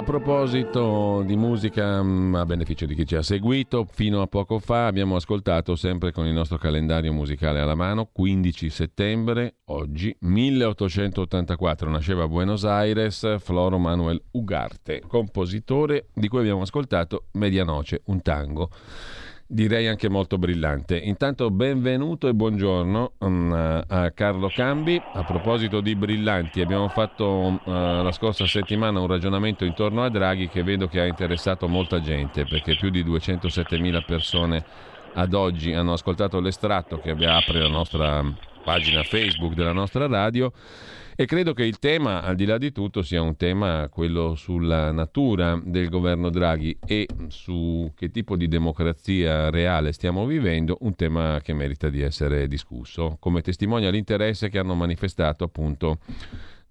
A proposito di musica, mm, a beneficio di chi ci ha seguito, fino a poco fa abbiamo ascoltato sempre con il nostro calendario musicale alla mano, 15 settembre, oggi, 1884, nasceva a Buenos Aires Floro Manuel Ugarte, compositore di cui abbiamo ascoltato Medianoce, un tango direi anche molto brillante. Intanto benvenuto e buongiorno um, a Carlo Cambi. A proposito di brillanti, abbiamo fatto uh, la scorsa settimana un ragionamento intorno a Draghi che vedo che ha interessato molta gente perché più di 207.000 persone ad oggi hanno ascoltato l'estratto che apre la nostra pagina Facebook della nostra radio e credo che il tema, al di là di tutto, sia un tema quello sulla natura del governo Draghi e su che tipo di democrazia reale stiamo vivendo, un tema che merita di essere discusso, come testimonia l'interesse che hanno manifestato appunto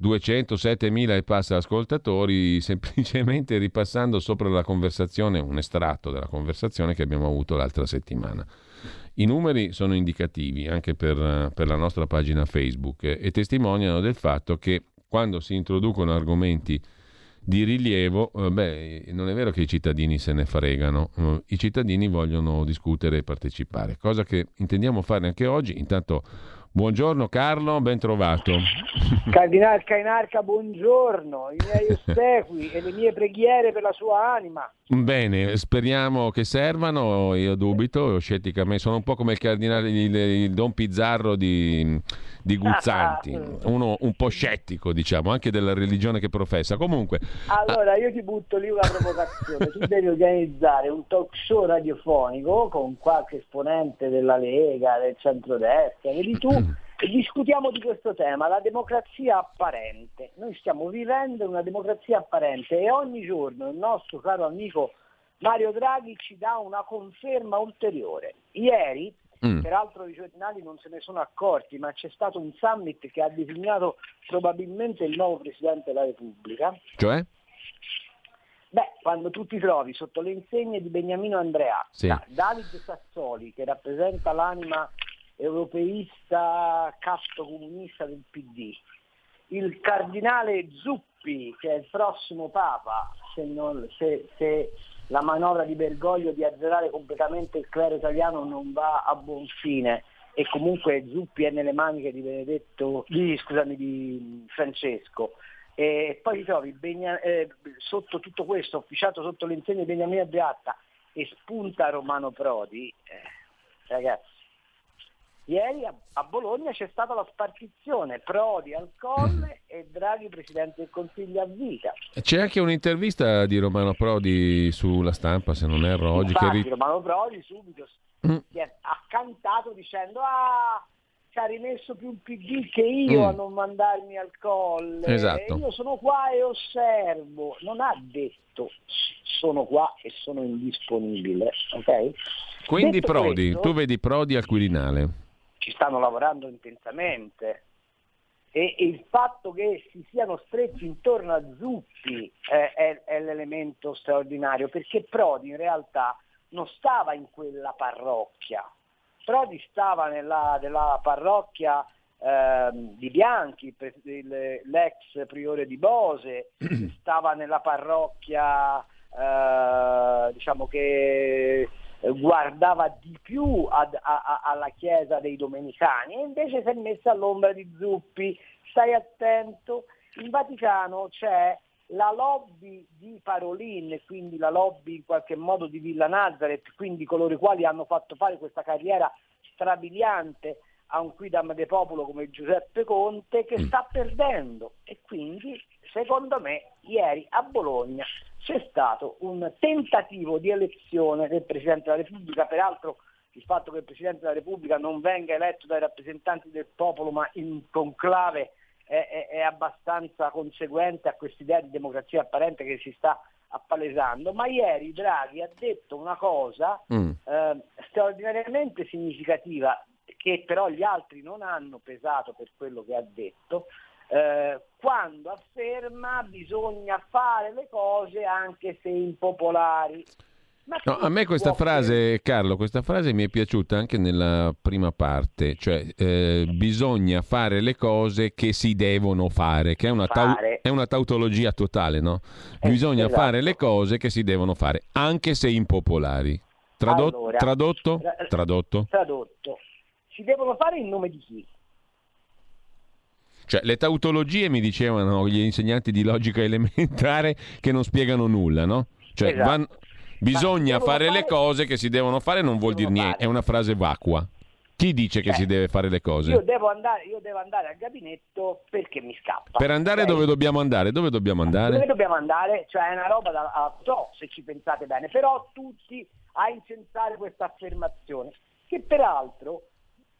207.000 e passa ascoltatori, semplicemente ripassando sopra la conversazione, un estratto della conversazione che abbiamo avuto l'altra settimana. I numeri sono indicativi anche per, per la nostra pagina Facebook e testimoniano del fatto che quando si introducono argomenti di rilievo, eh, beh, non è vero che i cittadini se ne fregano, eh, i cittadini vogliono discutere e partecipare, cosa che intendiamo fare anche oggi. Intanto Buongiorno Carlo, ben trovato. Cardinal Cainarca, buongiorno, i miei ossequi e le mie preghiere per la sua anima. Bene, speriamo che servano, io dubito, scetticamente, sono un po' come il cardinale, il, il Don Pizzarro di, di Guzzanti, uno un po' scettico diciamo, anche della religione che professa. Comunque... Allora io ti butto lì una provocazione, tu devi organizzare un talk show radiofonico con qualche esponente della Lega, del centrodestra, vedi tu, discutiamo di questo tema, la democrazia apparente. Noi stiamo vivendo una democrazia apparente e ogni giorno il nostro caro amico Mario Draghi ci dà una conferma ulteriore. Ieri, mm. peraltro i giornali non se ne sono accorti, ma c'è stato un summit che ha designato probabilmente il nuovo Presidente della Repubblica. Cioè? Beh, quando tu ti trovi sotto le insegne di Beniamino Andrea, sì. Davide Sassoli, che rappresenta l'anima europeista casto comunista del PD, il cardinale Zuppi, che è il prossimo Papa, se, non, se, se la manovra di Bergoglio di azzerare completamente il clero italiano non va a buon fine. E comunque Zuppi è nelle maniche di Benedetto, di, scusami, di Francesco. E poi ti trovi Begna, eh, sotto tutto questo, officiato sotto l'insegna di Beniamino Beatta e spunta Romano Prodi, eh, ragazzi, Ieri a, a, Bologna c'è stata la spartizione Prodi al colle e Draghi Presidente del Consiglio a vita. C'è anche un'intervista di Romano Prodi sulla stampa, se non erro oggi. Infatti, che... Romano Prodi subito mm. si è accantato dicendo ah ci ha rimesso più il PD che io mm. a non mandarmi al colle. Esatto. Io sono qua e osservo. Non ha detto sono qua e sono indisponibile. Okay? Quindi detto Prodi, questo, tu vedi Prodi al Quirinale ci stanno lavorando intensamente. E, il fatto che si siano stretti intorno a Zuppi eh, è, è, l'elemento straordinario perché Prodi in realtà non stava in quella parrocchia, Prodi stava nella, nella parrocchia eh, di Bianchi, l'ex priore di Bose, stava nella parrocchia eh, diciamo che guardava di più ad, a, a, alla chiesa dei domenicani e invece si è messa all'ombra di Zuppi. Stai attento, in Vaticano c'è la lobby di Parolin, quindi la lobby in qualche modo di Villa Nazareth, quindi coloro i quali hanno fatto fare questa carriera strabiliante a un quidam de popolo come Giuseppe Conte che mm. sta perdendo e quindi secondo me ieri a Bologna c'è stato un tentativo di elezione del Presidente della Repubblica, peraltro il fatto che il Presidente della Repubblica non venga eletto dai rappresentanti del popolo ma in conclave è, è, è abbastanza conseguente a quest'idea di democrazia apparente che si sta appalesando, ma ieri Draghi ha detto una cosa mm. eh, straordinariamente significativa che però gli altri non hanno pesato per quello che ha detto, eh, quando afferma bisogna fare le cose anche se impopolari. No, a me questa frase, Carlo, questa frase mi è piaciuta anche nella prima parte, cioè eh, bisogna fare le cose che si devono fare, che è una, tau- è una tautologia totale, no? Eh, bisogna esatto. fare le cose che si devono fare, anche se impopolari. Tradot- allora, tradotto? Tra- tradotto? Tradotto. Si devono fare in nome di chi? Cioè, le tautologie mi dicevano gli insegnanti di logica elementare che non spiegano nulla, no? Cioè, esatto. van- Bisogna fare, fare, le cose che si devono fare, non vuol dire niente, fare. è una frase vacua. Chi dice che eh, si deve fare le cose? Io devo, andare, io devo, andare, al gabinetto perché mi scappa. Per andare okay? dove dobbiamo andare? Dove dobbiamo andare? Dove dobbiamo andare? Cioè è una roba da... so se ci pensate bene, però tutti a incensare questa affermazione, che peraltro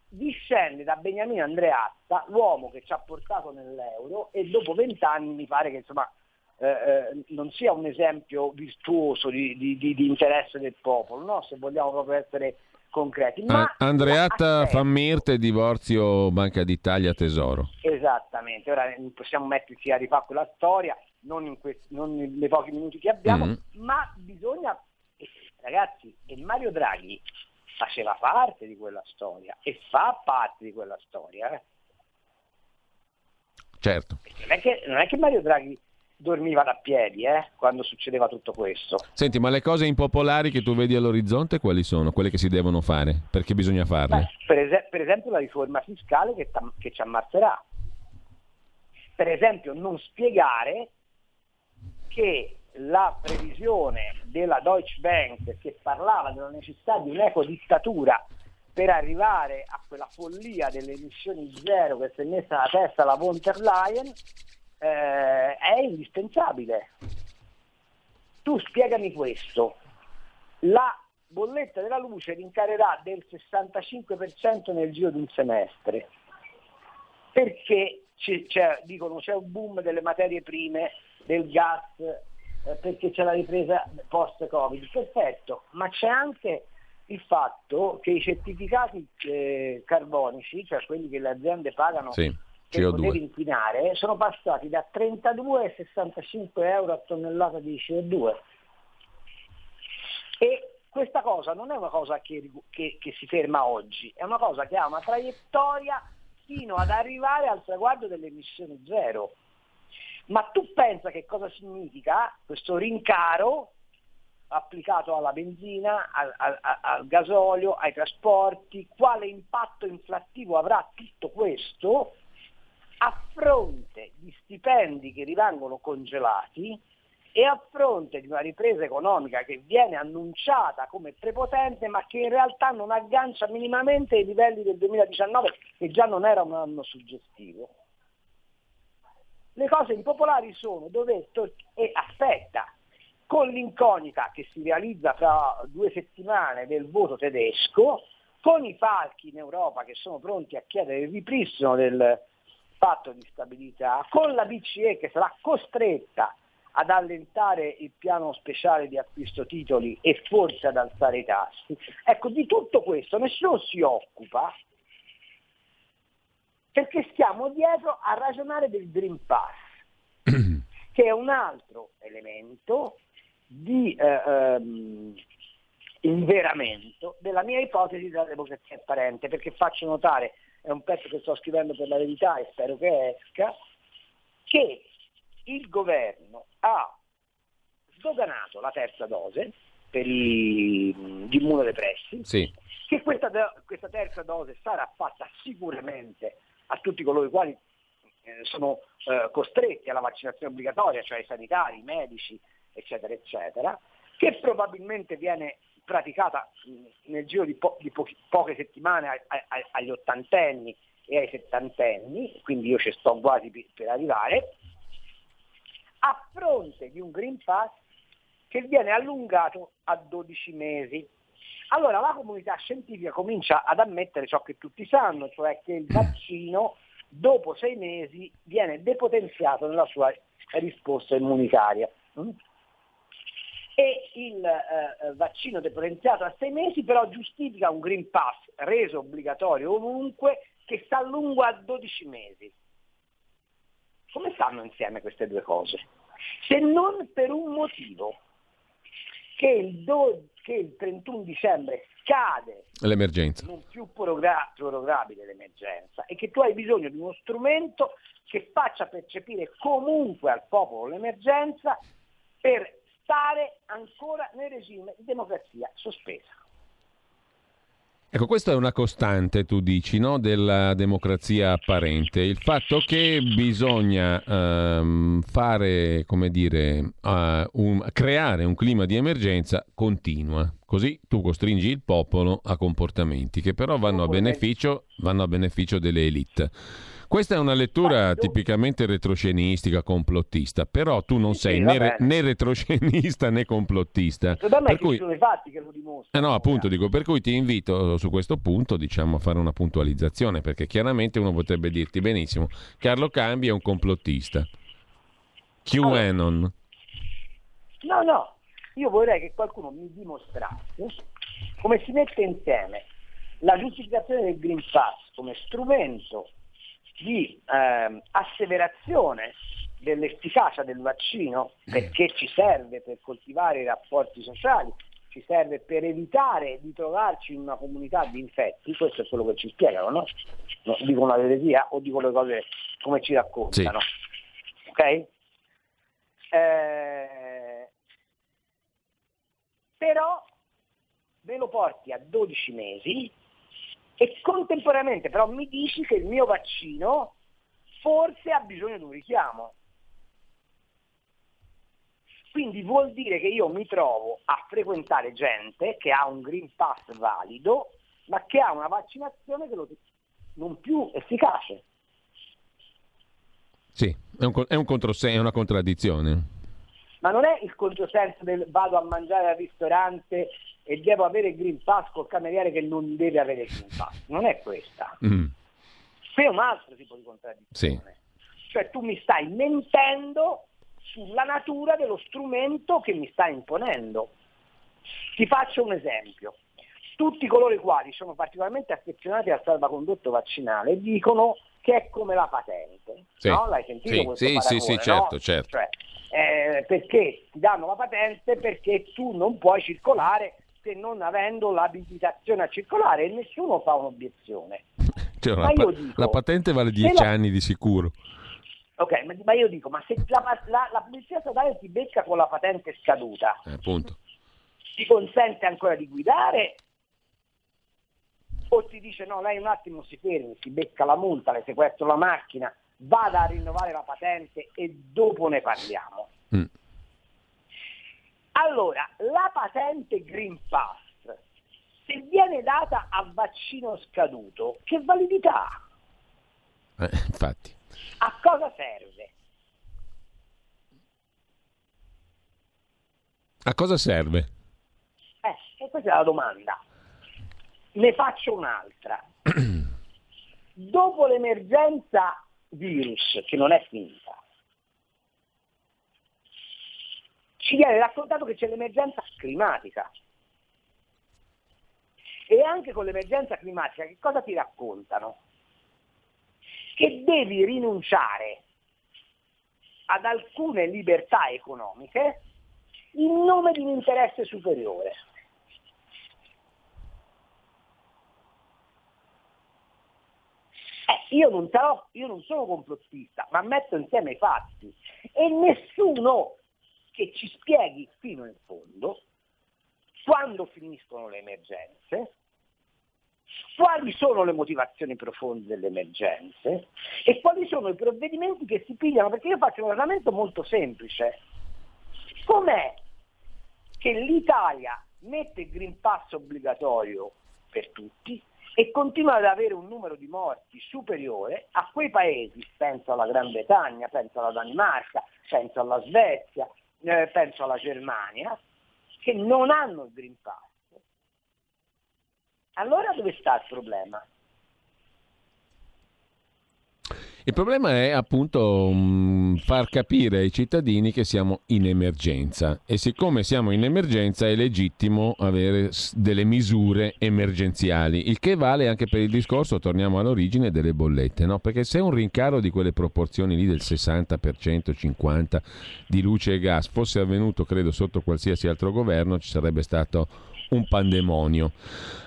discende da Beniamino Andreatta, l'uomo che ci ha portato nell'euro e dopo vent'anni mi pare che insomma eh, eh, non sia un esempio virtuoso di, di, di, di interesse del popolo, no? se vogliamo proprio essere concreti. Ma Andreatta Fammirte, divorzio Banca d'Italia Tesoro. Esattamente, ora possiamo metterci a rifare quella storia, non, in questi, non nei pochi minuti che abbiamo, mm-hmm. ma bisogna, ragazzi, e Mario Draghi faceva parte di quella storia e fa parte di quella storia. Eh? Certo. Non è, che, non è che Mario Draghi dormiva da piedi eh, quando succedeva tutto questo. Senti, ma le cose impopolari che tu vedi all'orizzonte quali sono? Quelle che si devono fare? Perché bisogna farle? Beh, per, es- per, esempio la riforma fiscale che, tam- che ci ammazzerà. Per esempio non spiegare che la previsione della Deutsche Bank che parlava della necessità di un'ecodittatura per arrivare a quella follia delle emissioni zero che si è messa alla testa la von der Leyen eh, è indispensabile. Tu spiegami questo. La bolletta della luce rincarerà del 65% nel giro di un semestre. Perché c'è, dicono c'è un boom delle materie prime, del gas, eh, perché c'è la ripresa post-Covid. Perfetto, ma c'è anche il fatto che i certificati eh, carbonici, cioè quelli che le aziende pagano sì per CO2. poter inquinare sono passati da 32 a 65 euro a tonnellata di CO2. E questa cosa non è una cosa che, che, che, si ferma oggi, è una cosa che ha una traiettoria fino ad arrivare al traguardo delle emissioni zero. Ma tu pensa che cosa significa questo rincaro applicato alla benzina, al, al, al, gasolio, ai trasporti, quale impatto inflattivo avrà tutto questo a fronte di stipendi che rimangono congelati e a fronte di una ripresa economica che viene annunciata come prepotente ma che in realtà non aggancia minimamente i livelli del 2019 che già non era un anno suggestivo. Le cose impopolari sono dove e aspetta, con l'incognita che si realizza tra due settimane del voto tedesco, con i falchi in Europa che sono pronti a chiedere il ripristino del, patto di stabilità, con la BCE che sarà costretta ad allentare il piano speciale di acquisto titoli e forse ad alzare i tassi. Ecco, di tutto questo nessuno si occupa perché stiamo dietro a ragionare del Green Pass, che è un altro elemento di eh, ehm, inveramento della mia ipotesi della democrazia apparente, perché faccio notare è un pezzo che sto scrivendo per la verità e spero che esca, che il governo ha sdoganato la terza dose per i, gli immunodepressi, sì. che questa, questa, terza dose sarà fatta sicuramente a tutti coloro i quali eh, sono eh, costretti alla vaccinazione obbligatoria, cioè i sanitari, i medici, eccetera, eccetera, che probabilmente viene praticata nel giro di, po- di po- poche settimane a- a- agli ottantenni e ai settantenni, quindi io ci sto quasi per, per arrivare, a fronte di un Green Pass che viene allungato a 12 mesi. Allora la comunità scientifica comincia ad ammettere ciò che tutti sanno, cioè che il vaccino dopo sei mesi viene depotenziato nella sua risposta immunitaria e il eh, eh, vaccino depotenziato a sei mesi però giustifica un Green Pass reso obbligatorio ovunque che sta a lungo a 12 mesi. Come stanno insieme queste due cose? Se non per un motivo, che il, do, che il 31 dicembre scade l'emergenza. non più prorogabile l'emergenza e che tu hai bisogno di uno strumento che faccia percepire comunque al popolo l'emergenza per stare ancora nel regime di democrazia sospesa. Ecco, questa è una costante, tu dici, no? della democrazia apparente, il fatto che bisogna um, fare, come dire, uh, un, creare un clima di emergenza continua, così tu costringi il popolo a comportamenti che però vanno a beneficio, vanno a beneficio delle elite. Questa è una lettura tipicamente retroscenistica, complottista, però tu non sei né, re, né, retroscenista né complottista. Per cui... sono i fatti che lo dimostrano. Eh no, appunto, dico, per cui ti invito su questo punto diciamo, a fare una puntualizzazione, perché chiaramente uno potrebbe dirti benissimo, Carlo Cambi è un complottista. QAnon. No, no, io vorrei che qualcuno mi dimostrasse come si mette insieme la giustificazione del Green Pass come strumento di eh, asseverazione dell'efficacia del vaccino perché ci serve per coltivare i rapporti sociali, ci serve per evitare di trovarci in una comunità di infetti, questo è quello che ci spiegano, no? no dico una eresia o dico le cose come ci raccontano. Sì. Ok? Eh, però ve lo porti a 12 mesi e contemporaneamente però mi dici che il mio vaccino forse ha bisogno di un richiamo. Quindi vuol dire che io mi trovo a frequentare gente che ha un Green Pass valido, ma che ha una vaccinazione che lo non più efficace. Sì, è un, è un controsenso, è una contraddizione. Ma non è il controsenso del vado a mangiare al ristorante e devo avere il Green Pass col cameriere che non deve avere il Green Pass. Non è questa. Mm. Qui è un altro tipo di contraddizione. Sì. Cioè tu mi stai mentendo sulla natura dello strumento che mi stai imponendo. Ti faccio un esempio. Tutti coloro i quali sono particolarmente affezionati al salvacondotto vaccinale dicono che è come la patente. Sì. No? L'hai sentito sì, questo sì, paragone, sì, sì, certo, no? certo. Cioè, eh, perché ti danno la patente perché tu non puoi circolare se non avendo l'abilitazione a circolare e nessuno fa un'obiezione. Cioè, la, pa- dico, la, patente vale 10 la... anni di sicuro. Ok, ma, ma, io dico, ma se la, la, la polizia statale ti becca con la patente scaduta, eh, ti consente ancora di guidare o ti dice no, lei un attimo si fermi, si becca la multa, le sequestro la macchina, vada a rinnovare la patente e dopo ne parliamo. Mm. Allora, la patente Green Pass, se viene data a vaccino scaduto, che validità ha? Eh, infatti. A cosa serve? A cosa serve? Eh, e questa è la domanda. Ne faccio un'altra. Dopo l'emergenza virus, che non è finita, ci viene raccontato che c'è l'emergenza climatica. E anche con l'emergenza climatica che cosa ti raccontano? Che devi rinunciare ad alcune libertà economiche in nome di un interesse superiore. Eh, io, non sarò, io non sono complottista, ma metto insieme i fatti e nessuno che ci spieghi fino in fondo quando finiscono le emergenze, quali sono le motivazioni profonde delle emergenze e quali sono i provvedimenti che si pigliano, perché io faccio un ragionamento molto semplice. Com'è che l'Italia mette il Green Pass obbligatorio per tutti e continua ad avere un numero di morti superiore a quei paesi, penso alla Gran Bretagna, penso alla Danimarca, penso alla Svezia, eh, penso alla Germania, che non hanno il Green Pass. Allora dove sta il problema? Il problema è appunto mh, far capire ai cittadini che siamo in emergenza e siccome siamo in emergenza è legittimo avere delle misure emergenziali, il che vale anche per il discorso, torniamo all'origine, delle bollette, no? perché se un rincaro di quelle proporzioni lì del 60%, 50% di luce e gas fosse avvenuto, credo, sotto qualsiasi altro governo, ci sarebbe stato un pandemonio.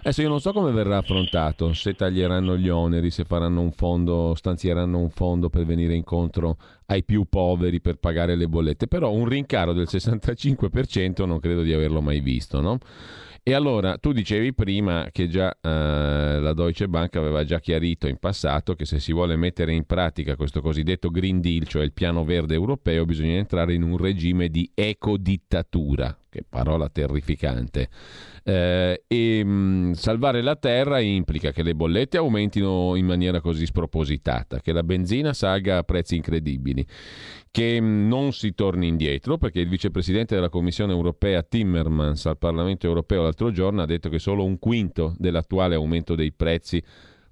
Adesso io non so come verrà affrontato, se taglieranno gli oneri, se faranno un fondo, stanzieranno un fondo per venire incontro ai più poveri per pagare le bollette, però un rincaro del 65% non credo di averlo mai visto, no? E allora tu dicevi prima che già eh, la Deutsche Bank aveva già chiarito in passato che se si vuole mettere in pratica questo cosiddetto Green Deal, cioè il piano verde europeo, bisogna entrare in un regime di ecodittatura, che parola terrificante. Eh, e mh, mm, salvare la terra implica che le bollette aumentino in maniera così spropositata, che la benzina salga a prezzi incredibili, che non si torni indietro, perché il vicepresidente della Commissione europea Timmermans al Parlamento europeo l'altro giorno ha detto che solo un quinto dell'attuale aumento dei prezzi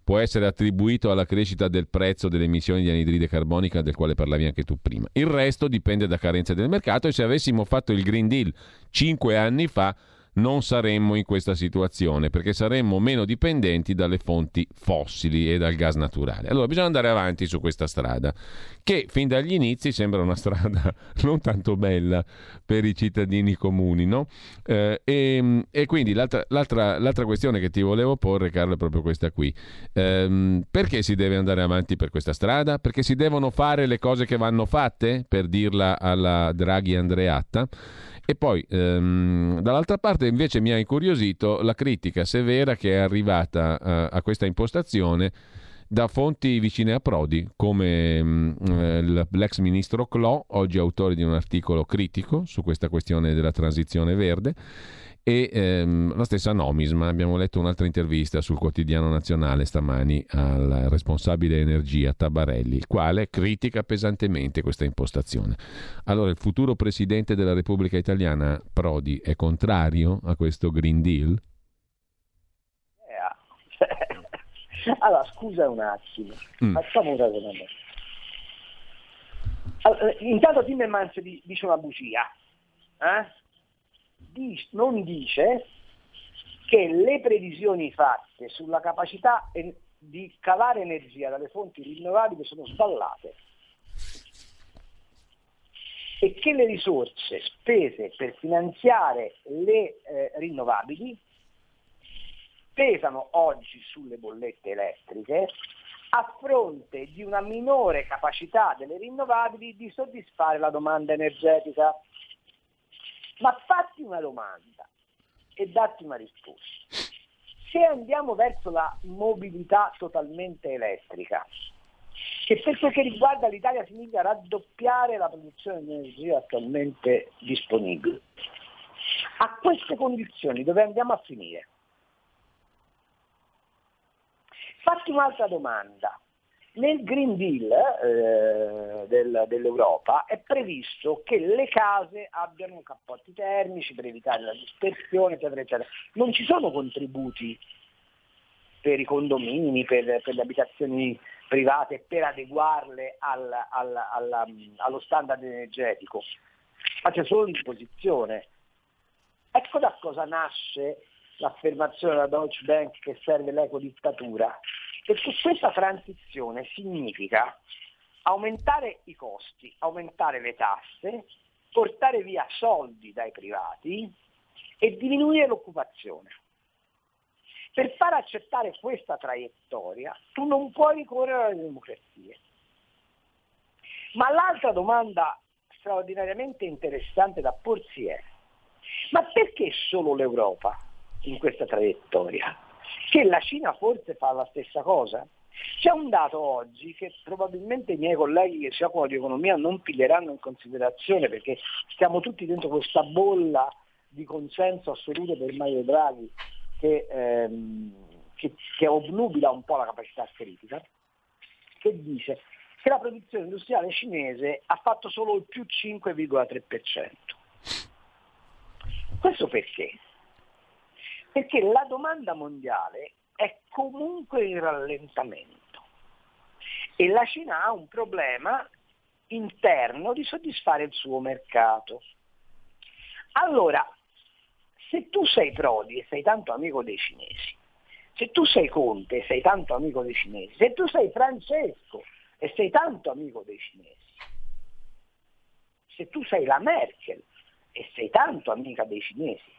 può essere attribuito alla crescita del prezzo delle emissioni di anidride carbonica del quale parlavi anche tu prima. Il resto dipende da carenze del mercato e se avessimo fatto il Green Deal cinque anni fa non saremmo in questa situazione perché saremmo meno dipendenti dalle fonti fossili e dal gas naturale. Allora bisogna andare avanti su questa strada che fin dagli inizi sembra una strada non tanto bella per i cittadini comuni. No? Eh, e, e, quindi l'altra, l'altra, l'altra, questione che ti volevo porre Carlo è proprio questa qui. Eh, perché si deve andare avanti per questa strada? Perché si devono fare le cose che vanno fatte, per dirla alla Draghi Andreatta? E poi ehm, dall'altra parte invece mi ha incuriosito la critica severa che è arrivata eh, a questa impostazione da fonti vicine a Prodi, come mm, l'ex ministro Clò, oggi autore di un articolo critico su questa questione della transizione verde, e ehm, la stessa Nomisma. Abbiamo letto un'altra intervista sul quotidiano nazionale stamani al responsabile energia Tabarelli, il quale critica pesantemente questa impostazione. Allora, il futuro presidente della Repubblica Italiana, Prodi, è contrario a questo Green Deal? Eh, allora, scusa un attimo, mm. facciamo un ragionamento. Allora, intanto Timmermans dice una bugia. Eh? Non dice che le previsioni fatte sulla capacità di cavare energia dalle fonti rinnovabili sono sballate e che le risorse spese per finanziare le eh, rinnovabili pesano oggi sulle bollette elettriche a fronte di una minore capacità delle rinnovabili di soddisfare la domanda energetica. Ma fatti una domanda e datti una risposta. Se andiamo verso la mobilità totalmente elettrica, che per quel che riguarda l'Italia significa raddoppiare la produzione di energia attualmente disponibile, a queste condizioni dove andiamo a finire? Fatti un'altra domanda. Nel Green Deal eh, del, dell'Europa è previsto che le case abbiano cappotti termici per evitare la dispersione, eccetera, eccetera. Non ci sono contributi per i condomini, per, per le abitazioni private, per adeguarle al, al, al, allo standard energetico, ma c'è solo l'imposizione. Ecco da cosa nasce l'affermazione della Deutsche Bank che serve l'ecodittatura perché questa transizione significa aumentare i costi, aumentare le tasse, portare via soldi dai privati e diminuire l'occupazione. Per far accettare questa traiettoria tu non puoi ricorrere alle democrazie. Ma l'altra domanda straordinariamente interessante da porsi è, ma perché solo l'Europa in questa traiettoria? Che la Cina forse fa la stessa cosa. C'è un dato oggi che probabilmente i miei colleghi che si occupano di economia non piglieranno in considerazione perché stiamo tutti dentro questa bolla di consenso assoluto per Mario Draghi che, ehm, che, che obnubila un po' la capacità critica, che dice che la produzione industriale cinese ha fatto solo il più 5,3%. Questo perché? Perché la domanda mondiale è comunque in rallentamento e la Cina ha un problema interno di soddisfare il suo mercato. Allora, se tu sei Prodi e sei tanto amico dei cinesi, se tu sei Conte e sei tanto amico dei cinesi, se tu sei Francesco e sei tanto amico dei cinesi, se tu sei la Merkel e sei tanto amica dei cinesi,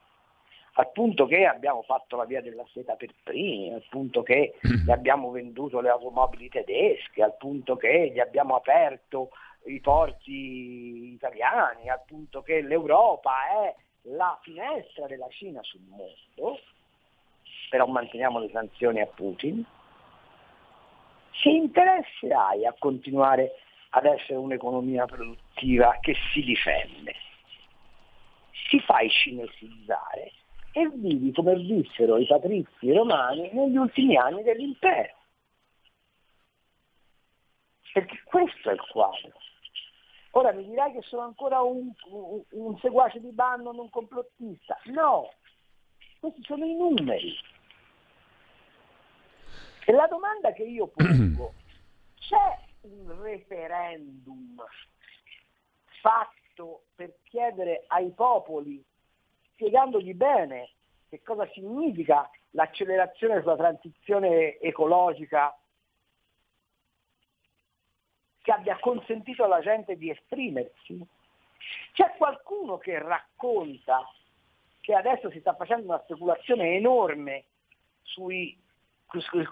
al punto che abbiamo fatto la via della seta per primi, al punto che gli abbiamo venduto le automobili tedesche, al punto che gli abbiamo aperto i porti italiani, al punto che l'Europa è la finestra della Cina sul mondo, però manteniamo le sanzioni a Putin, che interesse hai a continuare ad essere un'economia produttiva che si difende? Si fai cinesizzare e vivi come vissero i patrizi romani negli ultimi anni dell'impero. Perché questo è il quadro. Ora mi dirai che sono ancora un, un, un seguace di Bannon, un complottista. No, questi sono i numeri. E la domanda che io pongo, c'è un referendum fatto per chiedere ai popoli, spiegandogli bene che cosa significa l'accelerazione sulla transizione ecologica che abbia consentito alla gente di esprimersi? C'è qualcuno che racconta che adesso si sta facendo una speculazione enorme sui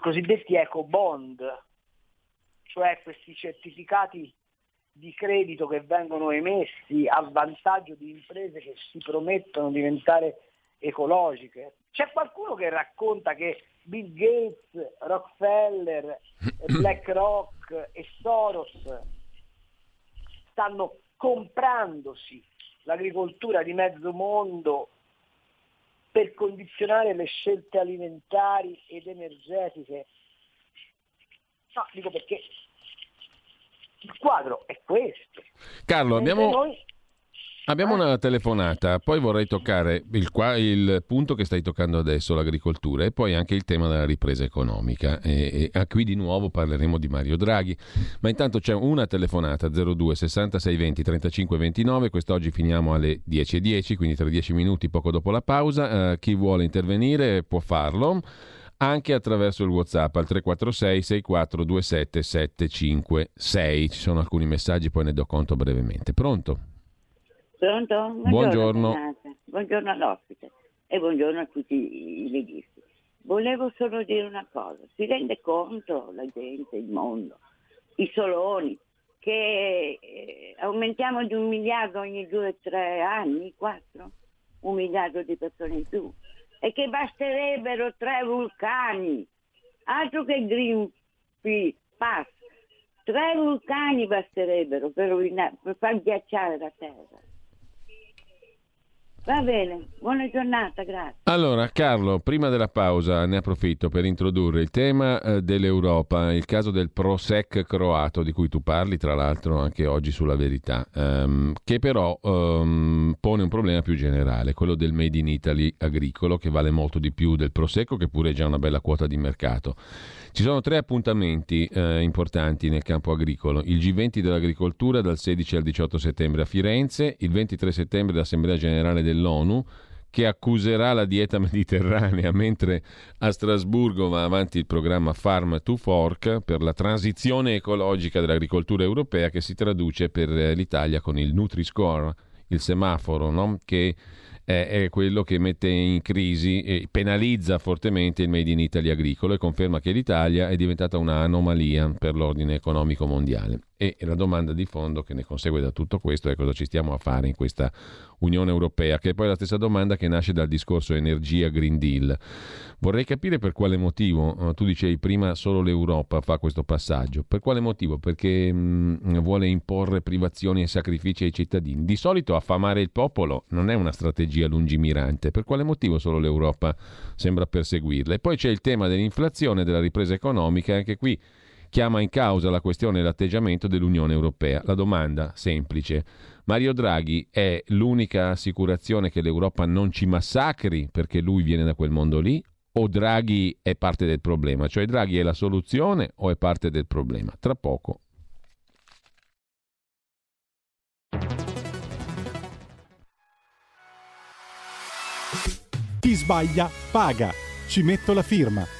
cosiddetti eco bond, cioè questi certificati di credito che vengono emessi a vantaggio di imprese che si promettono di diventare ecologiche. C'è qualcuno che racconta che Bill Gates, Rockefeller, BlackRock e Soros stanno comprandosi l'agricoltura di mezzo mondo per condizionare le scelte alimentari ed energetiche. No, dico perché il quadro è questo. Carlo, abbiamo... Noi Abbiamo una telefonata, poi vorrei toccare il, qua, il, punto che stai toccando adesso, l'agricoltura, e poi anche il tema della ripresa economica. E, e qui di nuovo parleremo di Mario Draghi. Ma intanto c'è una telefonata 02 66 20 35 29. Quest'oggi finiamo alle 10.10, 10, quindi tra 10 minuti, poco dopo la pausa. Uh, chi vuole intervenire può farlo anche attraverso il WhatsApp al 346 6427 756. Ci sono alcuni messaggi, poi ne do conto brevemente. Pronto? Pronto? Buongiorno. Buongiorno, buongiorno all'ospite e buongiorno a tutti i leghisti. Volevo solo dire una cosa, si rende conto la gente, il mondo, i soloni, che eh, aumentiamo di un miliardo ogni due o tre anni, quattro, un miliardo di persone in più, e che basterebbero tre vulcani, altro che Green Pass, tre vulcani basterebbero per, per far ghiacciare la terra. Va bene, buona giornata, grazie. Allora, Carlo, prima della pausa ne approfitto per introdurre il tema eh, dell'Europa, il caso del Prosec croato, di cui tu parli tra l'altro anche oggi sulla verità, ehm, che però ehm, pone un problema più generale, quello del Made in Italy agricolo, che vale molto di più del Prosecco, che pure è già una bella quota di mercato. Ci sono tre appuntamenti eh, importanti nel campo agricolo. Il G20 dell'agricoltura dal 16 al 18 settembre a Firenze, il 23 settembre l'Assemblea generale dell'ONU che accuserà la dieta mediterranea, mentre a Strasburgo va avanti il programma Farm to Fork per la transizione ecologica dell'agricoltura europea che si traduce per l'Italia con il Nutri-Score, il semaforo no? che è quello che mette in crisi e penalizza fortemente il Made in Italy agricolo e conferma che l'Italia è diventata un'anomalia per l'ordine economico mondiale. E la domanda di fondo che ne consegue da tutto questo è cosa ci stiamo a fare in questa Unione Europea, che è poi la stessa domanda che nasce dal discorso energia Green Deal. Vorrei capire per quale motivo, eh, tu dicevi prima solo l'Europa fa questo passaggio, per quale motivo? Perché mh, mm, vuole imporre privazioni e sacrifici ai cittadini. Di solito affamare il popolo non è una strategia lungimirante, per quale motivo solo l'Europa sembra perseguirla? E poi c'è il tema dell'inflazione, della ripresa economica, anche qui chiama in causa la questione dell'atteggiamento dell'Unione Europea. La domanda semplice. Mario Draghi è l'unica assicurazione che l'Europa non ci massacri perché lui viene da quel mondo lì o Draghi è parte del problema? Cioè Draghi è la soluzione o è parte del problema? Tra poco. Chi sbaglia paga. Ci metto la firma.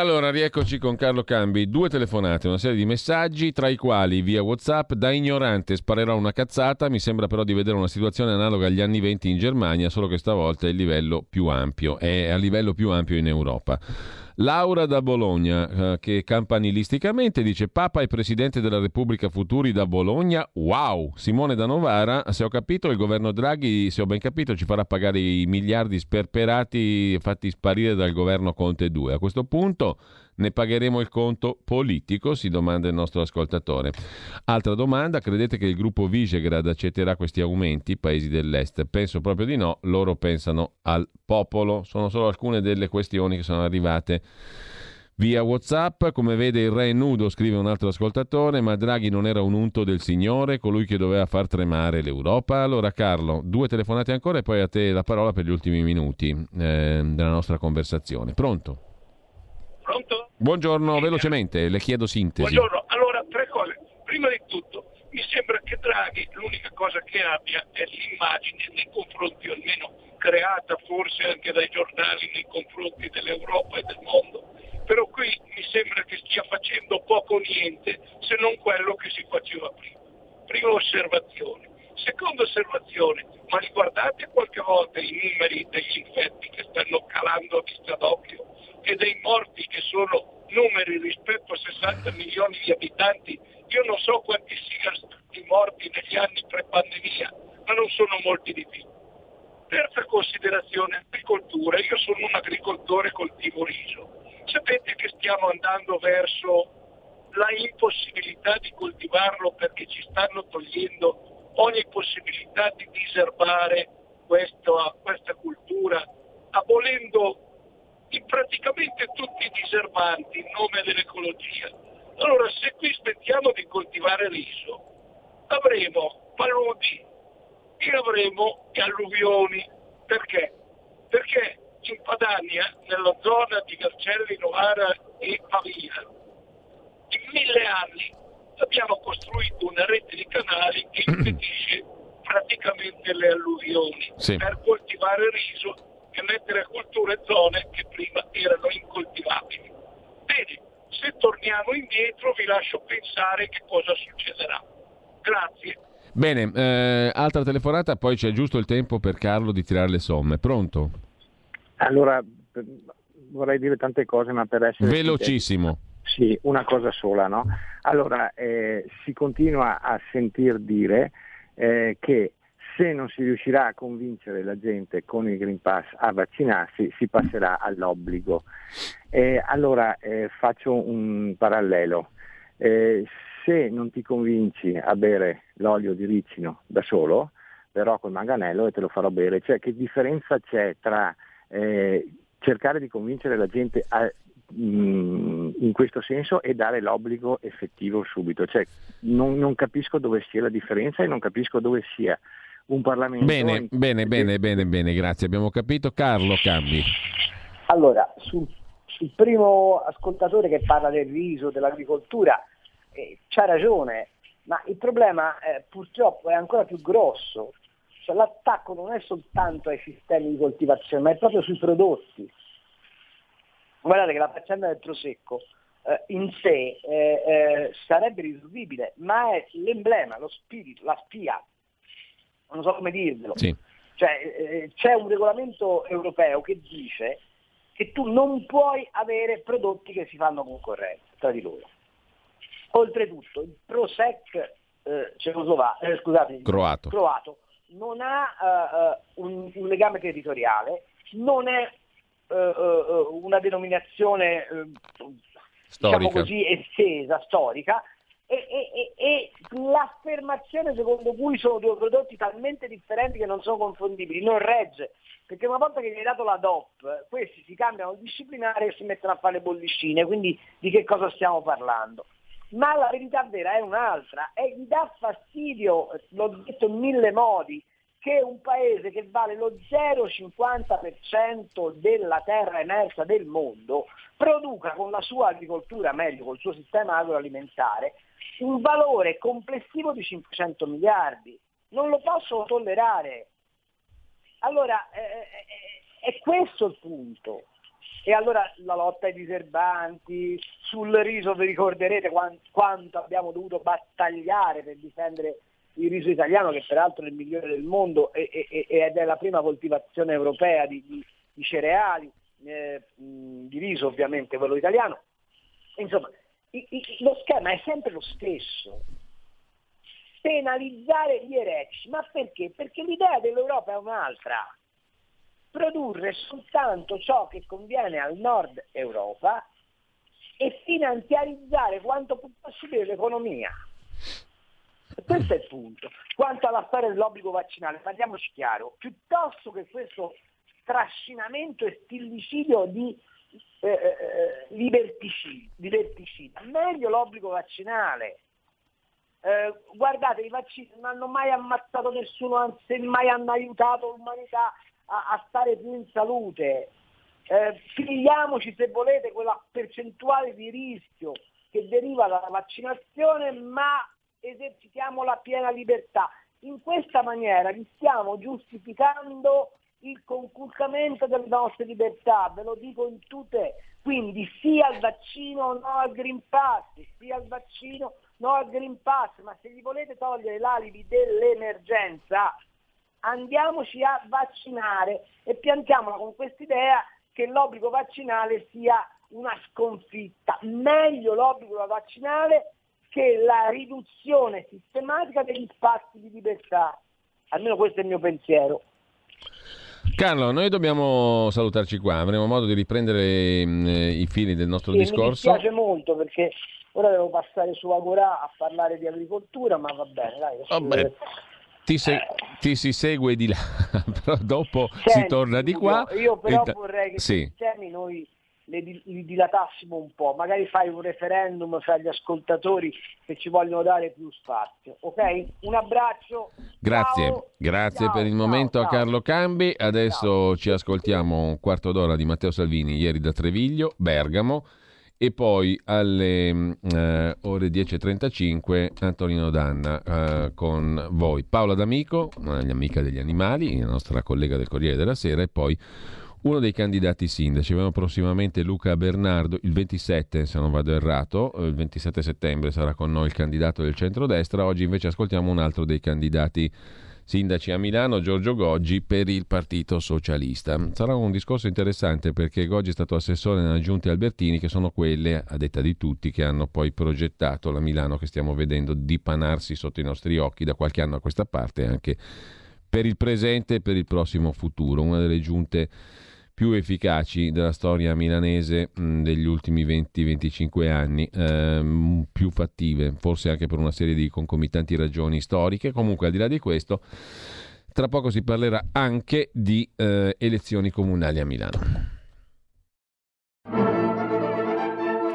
Allora, rieccoci con Carlo Cambi. Due telefonate, una serie di messaggi, tra i quali via WhatsApp, da ignorante sparerò una cazzata. Mi sembra però di vedere una situazione analoga agli anni 20 in Germania, solo che stavolta è il livello più ampio, è a livello più ampio in Europa. Laura da Bologna, eh, che campanilisticamente dice Papa e Presidente della Repubblica Futuri da Bologna, wow! Simone da Novara, se ho capito, il governo Draghi, se ho ben capito, ci farà pagare i miliardi sperperati fatti sparire dal governo Conte 2. A questo punto ne pagheremo il conto politico? Si domanda il nostro ascoltatore. Altra domanda, credete che il gruppo Visegrad accetterà questi aumenti, paesi dell'est? Penso proprio di no, loro pensano al popolo. Sono solo alcune delle questioni che sono arrivate via WhatsApp. Come vede il re nudo, scrive un altro ascoltatore, ma Draghi non era un unto del Signore, colui che doveva far tremare l'Europa. Allora Carlo, due telefonate ancora e poi a te la parola per gli ultimi minuti eh, della nostra conversazione. Pronto? Pronto? Buongiorno, sì, velocemente, le chiedo sintesi. Buongiorno, allora tre cose. Prima di tutto, mi sembra che Draghi l'unica cosa che abbia è l'immagine nei confronti, almeno creata forse anche dai giornali nei confronti dell'Europa e del mondo. Però qui mi sembra che stia facendo poco o niente se non quello che si faceva prima. Prima osservazione. Seconda osservazione, ma riguardate qualche volta i numeri degli infetti che stanno calando a vista d'occhio? E dei morti che sono numeri rispetto a 60 milioni di abitanti, io non so quanti siano stati morti negli anni pre-pandemia, ma non sono molti di più. Terza considerazione, agricoltura. Io sono un agricoltore coltivo riso. Sapete che stiamo andando verso la impossibilità di coltivarlo perché ci stanno togliendo ogni possibilità di diserbare questa, questa cultura, abolendo in praticamente tutti i diserbanti in nome dell'ecologia. Allora se qui smettiamo di coltivare riso, avremo paludi e avremo alluvioni. Perché? Perché in Padania, nella zona di Vercelli, Novara e Pavia, in mille anni abbiamo costruito una rete di canali che impedisce praticamente le alluvioni sì. per coltivare riso e mettere a cultura zone che prima erano incoltivabili. Bene, se torniamo indietro vi lascio pensare che cosa succederà. Grazie. Bene, eh, altra telefonata, poi c'è giusto il tempo per Carlo di tirare le somme. Pronto? Allora, vorrei dire tante cose, ma per essere... Velocissimo. Sì, una cosa sola, no? Allora, eh, si continua a sentir dire eh, che se non si riuscirà a convincere la gente con il Green Pass a vaccinarsi, si passerà all'obbligo. Eh, allora eh, faccio un parallelo. Eh, se non ti convinci a bere l'olio di ricino da solo, verrò col manganello e te lo farò bere. Cioè, che differenza c'è tra eh, cercare di convincere la gente a, mm, in questo senso e dare l'obbligo effettivo subito? Cioè, non, non capisco dove sia la differenza e non capisco dove sia un Parlamento. Bene, bene, bene, bene, bene, grazie. Abbiamo capito. Carlo Cambi. Allora, sul, sul primo ascoltatore che parla del riso, dell'agricoltura, eh, c'ha ragione, ma il problema eh, purtroppo è ancora più grosso. Cioè, l'attacco non è soltanto ai sistemi di coltivazione, ma è proprio sui prodotti. Guardate che la faccenda del prosecco eh, in sé eh, eh, sarebbe risolvibile, ma è l'emblema, lo spirito, la spia non so come dirvelo. Sì. Cioè, eh, c'è un regolamento europeo che dice che tu non puoi avere prodotti che si fanno concorrenza tra di loro. Oltretutto il Prosec eh, cecoslovà, eh, scusate, croato. croato non ha uh, un, un, legame territoriale, non è uh, uh, una denominazione diciamo così estesa, storica, e, e, e, l'affermazione secondo cui sono due prodotti talmente differenti che non sono confondibili non regge, perché una volta che gli hai dato la DOP, questi si cambiano disciplinare e si mettono a fare le bollicine, quindi di che cosa stiamo parlando? Ma la verità vera è un'altra, e gli dà fastidio, l'ho detto in mille modi, che un paese che vale lo 0,50% della terra emersa del mondo produca con la sua agricoltura, meglio col suo sistema agroalimentare, un valore complessivo di 500 miliardi. Non lo posso tollerare. Allora, eh, eh, è questo il punto. E allora la lotta ai diserbanti, sul riso vi ricorderete quanto, quanto abbiamo dovuto battagliare per difendere il riso italiano, che peraltro è il migliore del mondo e, e, ed è la prima coltivazione europea di, di, di cereali, eh, di riso ovviamente quello italiano. Insomma, lo schema è sempre lo stesso. Penalizzare gli eretici. Ma perché? Perché l'idea dell'Europa è un'altra. Produrre soltanto ciò che conviene al nord Europa e finanziarizzare quanto più possibile l'economia. Questo è il punto. Quanto alla storia dell'obbligo vaccinale, parliamoci chiaro, piuttosto che questo trascinamento e stillicidio di eh, eh, eh liberticida, meglio l'obbligo vaccinale. Eh, guardate, i vaccini non hanno mai ammazzato nessuno, anzi mai hanno aiutato l'umanità a, a stare più in salute. Eh, figliamoci, se volete, quella percentuale di rischio che deriva dalla vaccinazione, ma esercitiamo la piena libertà. In questa maniera vi stiamo giustificando il conculcamento delle nostre libertà, ve lo dico in tutte, quindi sia al vaccino no al Green Pass, sia al vaccino no al Green Pass, ma se gli volete togliere l'alibi dell'emergenza, andiamoci a vaccinare e piantiamola con quest'idea che l'obbligo vaccinale sia una sconfitta. Meglio l'obbligo vaccinale che la riduzione sistematica degli spazi di libertà. Almeno questo è il mio pensiero. Carlo, noi dobbiamo salutarci qua, avremo modo di riprendere mh, mm, i fili del nostro sì, discorso. Mi piace molto perché ora devo passare su Agorà a parlare di agricoltura, ma va bene, dai. Vabbè. Ti, se- ti, si segue di là, però dopo Senti, si torna di qua. Io però vorrei che sì. temi noi li, li dilatassimo un po', magari fai un referendum fra gli ascoltatori che ci vogliono dare più spazio. Ok? Un abbraccio. Grazie, ciao. grazie ciao, per il ciao, momento a Carlo Cambi. Adesso ci ascoltiamo un quarto d'ora di Matteo Salvini, ieri da Treviglio, Bergamo. E poi alle eh, ore 10.35 Antonino Danna eh, con voi. Paola D'Amico, amica degli animali, la nostra collega del Corriere della Sera, e poi uno dei candidati sindaci. Abbiamo prossimamente Luca Bernardo, il 27 se non vado errato, eh, il 27 settembre sarà con noi il candidato del centrodestra, oggi invece ascoltiamo un altro dei candidati sindaci a Milano, Giorgio Goggi per il Partito Socialista. Sarà un discorso interessante perché Goggi è stato assessore nella giunta Albertini, che sono quelle, a detta di tutti, che hanno poi progettato la Milano che stiamo vedendo dipanarsi sotto i nostri occhi da qualche anno a questa parte, anche per il presente e per il prossimo futuro. Una delle giunte più efficaci della storia milanese mh, degli ultimi 20-25 anni, ehm, più fattive, forse anche per una serie di concomitanti ragioni storiche. Comunque, al di là di questo, tra poco si parlerà anche di eh, elezioni comunali a Milano.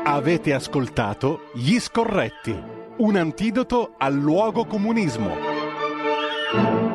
Avete ascoltato Gli Scorretti, un antidoto al luogo comunismo.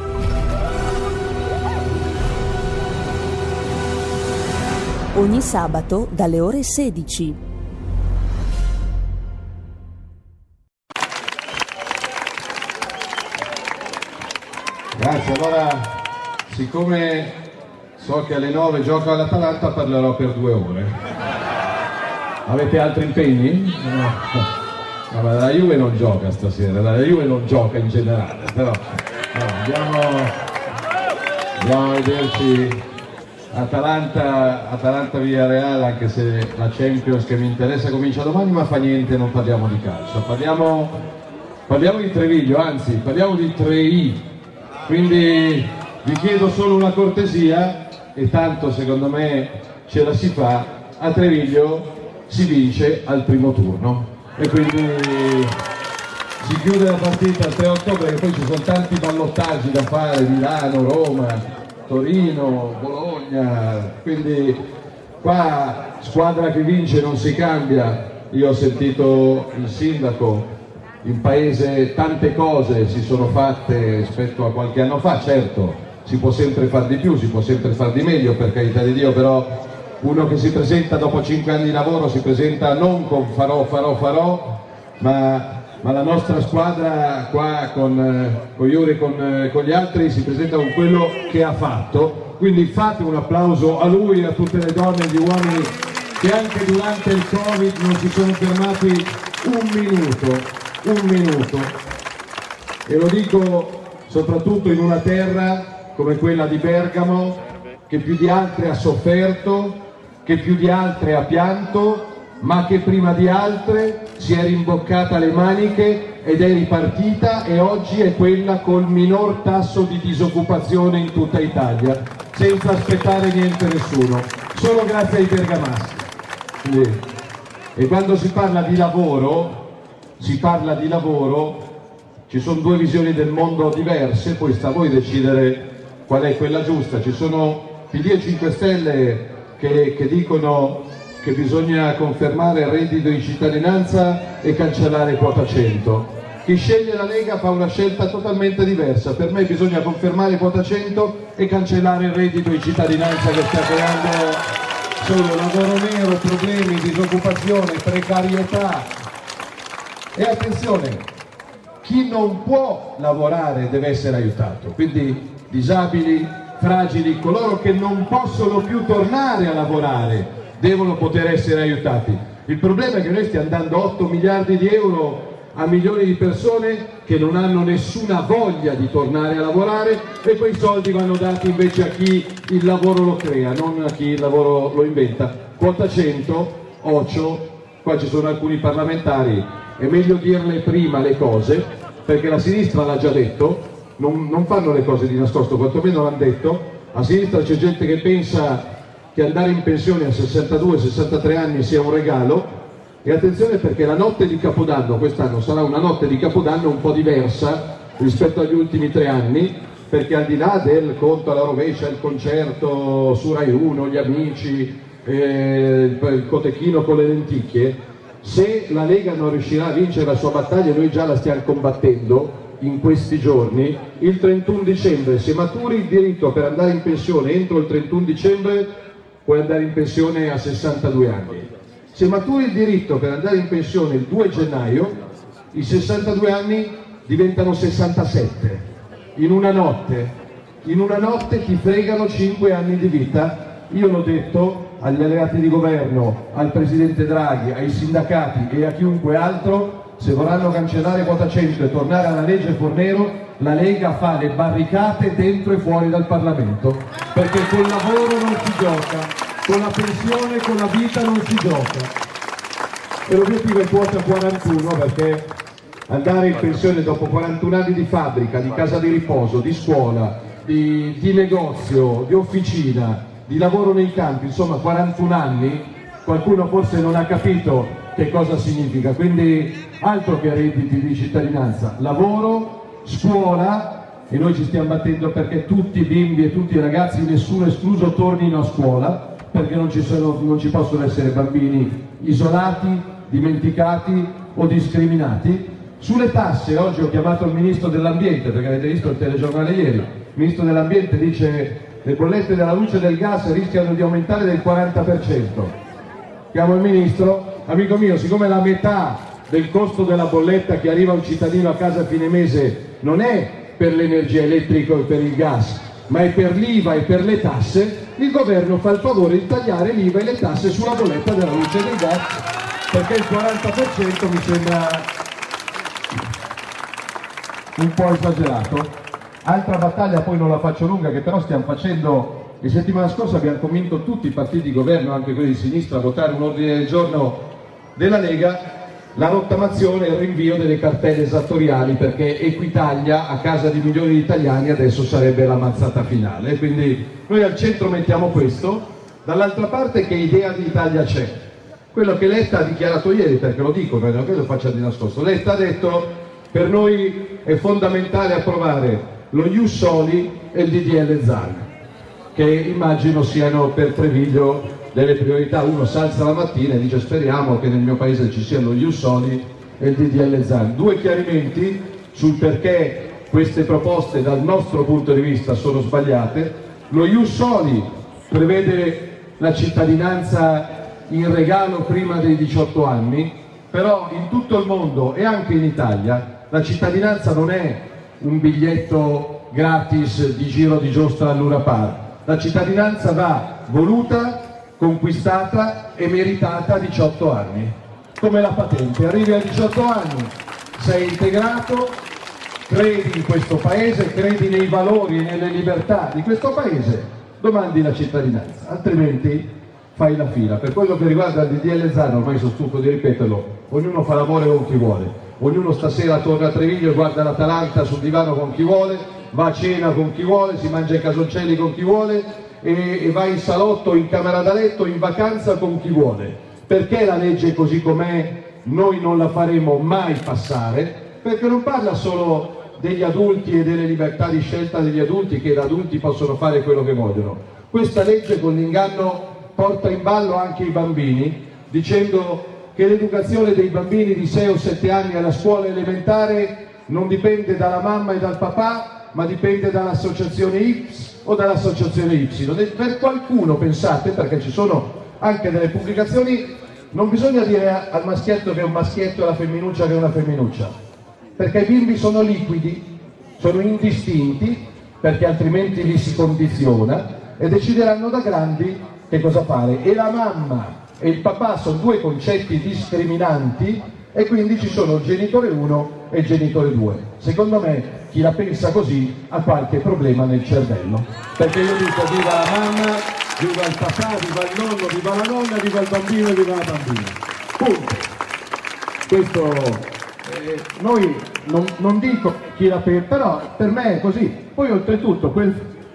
Ogni sabato dalle ore 16. Grazie, allora siccome so che alle 9 gioco all'Atalanta parlerò per due ore. Avete altri impegni? No. No, la Juve non gioca stasera, la Juve non gioca in generale, però no, andiamo, andiamo a vederci Atalanta, Atalanta Reale, anche se la Champions che mi interessa comincia domani, ma fa niente, non parliamo di calcio. Parliamo, parliamo di Treviglio, anzi parliamo di 3I. Quindi vi chiedo solo una cortesia e tanto secondo me ce la si fa, a Treviglio si vince al primo turno. E quindi si chiude la partita il 3 ottobre che poi ci sono tanti ballottaggi da fare, Milano, Roma, Torino, Bologna, quindi qua squadra che vince non si cambia. Io ho sentito il sindaco, in paese tante cose si sono fatte rispetto a qualche anno fa, certo si può sempre far di più, si può sempre far di meglio per carità di Dio, però uno che si presenta dopo cinque anni di lavoro si presenta non con farò, farò, farò, ma ma la nostra squadra qua con, eh, con Iuri e con, eh, con, gli altri si presenta con quello che ha fatto, quindi fate un applauso a lui e a tutte le donne e gli uomini che anche durante il Covid non si sono fermati un minuto, un minuto. E lo dico soprattutto in una terra come quella di Bergamo che più di altre ha sofferto, che più di altre ha pianto ma che prima di altre si è rimboccata le maniche ed è ripartita e oggi è quella col minor tasso di disoccupazione in tutta Italia, senza aspettare niente nessuno, solo grazie ai bergamaschi. E quando si parla di lavoro, si parla di lavoro, ci sono due visioni del mondo diverse, poi sta a voi decidere qual è quella giusta. Ci sono PD e 5 Stelle che, che dicono che bisogna confermare il reddito di cittadinanza e cancellare quota 100. Chi sceglie la Lega fa una scelta totalmente diversa, per me bisogna confermare quota 100 e cancellare il reddito di cittadinanza che sta creando solo lavoro nero, problemi, disoccupazione, precarietà. E attenzione, chi non può lavorare deve essere aiutato, quindi disabili, fragili, coloro che non possono più tornare a lavorare, devono poter essere aiutati. Il problema è che noi stiamo dando 8 miliardi di euro a milioni di persone che non hanno nessuna voglia di tornare a lavorare e quei soldi vanno dati invece a chi il lavoro lo crea, non a chi il lavoro lo inventa. Quota 100, Ocio, qua ci sono alcuni parlamentari, è meglio dirle prima le cose, perché la sinistra l'ha già detto, non, non fanno le cose di nascosto, quantomeno l'hanno detto. A sinistra c'è gente che pensa che andare in pensione a 62-63 anni sia un regalo. E attenzione perché la notte di Capodanno, quest'anno sarà una notte di Capodanno un po' diversa rispetto agli ultimi tre anni, perché al di là del conto alla rovescia, il concerto su Rai 1, gli amici, eh, il cotechino con le lenticchie, se la Lega non riuscirà a vincere la sua battaglia, noi già la stiamo combattendo in questi giorni, il 31 dicembre, se maturi il diritto per andare in pensione entro il 31 dicembre, puoi andare in pensione a 62 anni. Se maturi il diritto per andare in pensione il 2 gennaio, i 62 anni diventano 67. In una notte, in una notte ti fregano 5 anni di vita. Io l'ho detto agli alleati di governo, al Presidente Draghi, ai sindacati e a chiunque altro, se vorranno cancellare quota 100 e tornare alla legge Fornero, la Lega fa le barricate dentro e fuori dal Parlamento, perché col lavoro non si gioca, con la pensione, con la vita non si gioca. E l'obiettivo è quota 41 perché andare in pensione dopo 41 anni di fabbrica, di casa di riposo, di scuola, di, di negozio, di officina, di lavoro nei campi, insomma 41 anni, qualcuno forse non ha capito che cosa significa, quindi altro che redditi di cittadinanza, lavoro, scuola e noi ci stiamo battendo perché tutti i bimbi e tutti i ragazzi, nessuno escluso, tornino a scuola perché non ci, sono, non ci possono essere bambini isolati, dimenticati o discriminati. Sulle tasse, oggi ho chiamato il Ministro dell'Ambiente, perché avete visto il telegiornale ieri, il Ministro dell'Ambiente dice le bollette della luce e del gas rischiano di aumentare del 40%. Chiamo il Ministro, amico mio, siccome la metà del costo della bolletta che arriva un cittadino a casa a fine mese non è per l'energia elettrica e per il gas, ma è per l'IVA e per le tasse, il governo fa il favore di tagliare l'IVA e le tasse sulla bolletta della luce e del gas, perché il 40% mi sembra un po' esagerato. Altra battaglia, poi non la faccio lunga, che però stiamo facendo, e settimana scorsa abbiamo convinto tutti i partiti di governo, anche quelli di sinistra, a votare un ordine del giorno della Lega, la rottamazione e il rinvio delle cartelle esattoriali, perché Equitalia a casa di milioni di italiani adesso sarebbe la mazzata finale. Quindi noi al centro mettiamo questo, dall'altra parte che idea di Italia c'è? Quello che Letta ha dichiarato ieri, perché lo dico, non che lo faccia di nascosto, Letta ha detto per noi è fondamentale approvare lo Ius Soli e il DDL Zan, che immagino siano per Treviglio delle priorità. Uno si alza la mattina e dice speriamo che nel mio paese ci siano lo Ius Soli e il DDL Zan. Due chiarimenti sul perché queste proposte dal nostro punto di vista sono sbagliate. Lo Ius Soli prevede la cittadinanza in regalo prima dei 18 anni, però in tutto il mondo e anche in Italia la cittadinanza non è un biglietto gratis di giro di giostra all'Ura Par. La cittadinanza va voluta, conquistata e meritata a 18 anni. Come la patente, arrivi a 18 anni, sei integrato, credi in questo paese, credi nei valori e nelle libertà di questo paese, domandi la cittadinanza, altrimenti fai la fila. Per quello che riguarda il DDL Zano, ormai sono stufo di ripeterlo, ognuno fa l'amore con chi vuole ognuno stasera torna a Treviglio e guarda l'Atalanta sul divano con chi vuole, va a cena con chi vuole, si mangia i casoncelli con chi vuole e, e va in salotto, in camera da letto, in vacanza con chi vuole. Perché la legge così com'è noi non la faremo mai passare? Perché non parla solo degli adulti e delle libertà di scelta degli adulti che da adulti possono fare quello che vogliono. Questa legge con l'inganno porta in ballo anche i bambini dicendo che l'educazione dei bambini di 6 o 7 anni alla scuola elementare non dipende dalla mamma e dal papà, ma dipende dall'associazione X o dall'associazione Y. Per qualcuno, pensate, perché ci sono anche delle pubblicazioni, non bisogna dire al maschietto che è un maschietto e alla femminuccia che è una femminuccia, perché i bimbi sono liquidi, sono indistinti, perché altrimenti li si condiziona e decideranno da grandi che cosa fare. E la mamma e il papà sono due concetti discriminanti e quindi ci sono genitore 1 e genitore 2. Secondo me chi la pensa così ha qualche problema nel cervello, perché io dico viva la mamma, viva il papà, viva il nonno, viva la nonna, viva il bambino e viva la bambina. Punto. Questo eh, noi non, non dico chi la pensa, però per me è così. Poi oltretutto quel,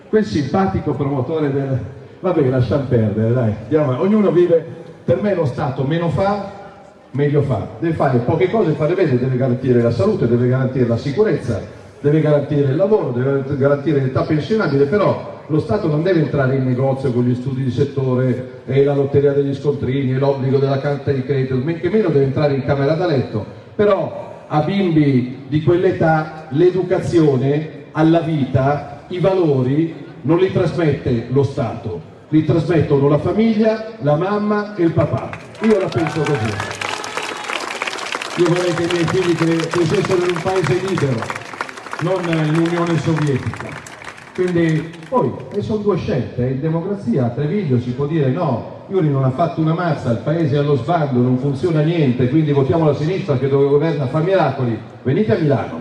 quel simpatico promotore del... Vabbè, lasciamo perdere, dai, ognuno vive, per me lo Stato meno fa, meglio fa. Deve fare poche cose, fare bene, deve garantire la salute, deve garantire la sicurezza, deve garantire il lavoro, deve garantire l'età pensionabile, però lo Stato non deve entrare in negozio con gli studi di settore e la lotteria degli scontrini e l'obbligo della carta di credito, men che meno deve entrare in camera da letto, però a bimbi di quell'età l'educazione alla vita, i valori non li trasmette lo Stato, li trasmettono la famiglia, la mamma e il papà. Io la penso così. Io vorrei che i miei figli crescessero in un paese libero, non in Unione Sovietica. Quindi poi e sono due scelte, in democrazia a Treviglio si può dire no, Iuri non ha fatto una mazza, il paese è allo sbando, non funziona niente, quindi votiamo la sinistra che dove governa fa miracoli, venite a Milano,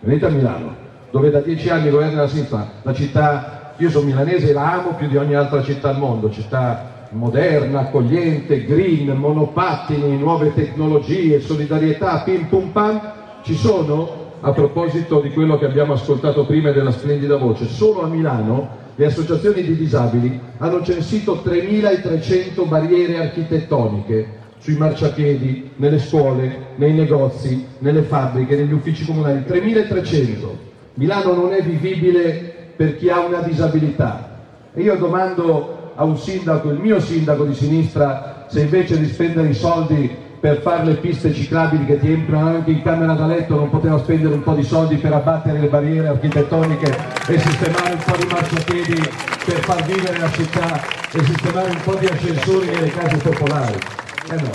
venite a Milano, dove da dieci anni governa la sinistra, la città, io sono milanese e la amo più di ogni altra città al mondo, città moderna, accogliente, green, monopattini, nuove tecnologie, solidarietà, pim pum pam, ci sono a proposito di quello che abbiamo ascoltato prima e della splendida voce, solo a Milano le associazioni di disabili hanno censito 3.300 barriere architettoniche sui marciapiedi, nelle scuole, nei negozi, nelle fabbriche, negli uffici comunali. 3.300. Milano non è vivibile per chi ha una disabilità. E io domando a un sindaco, il mio sindaco di sinistra, se invece di spendere i soldi per fare le piste ciclabili che ti entrano anche in camera da letto non poteva spendere un po' di soldi per abbattere le barriere architettoniche e sistemare un po' di marciapiedi per far vivere la città e sistemare un po' di ascensori nelle case popolari. Eh no.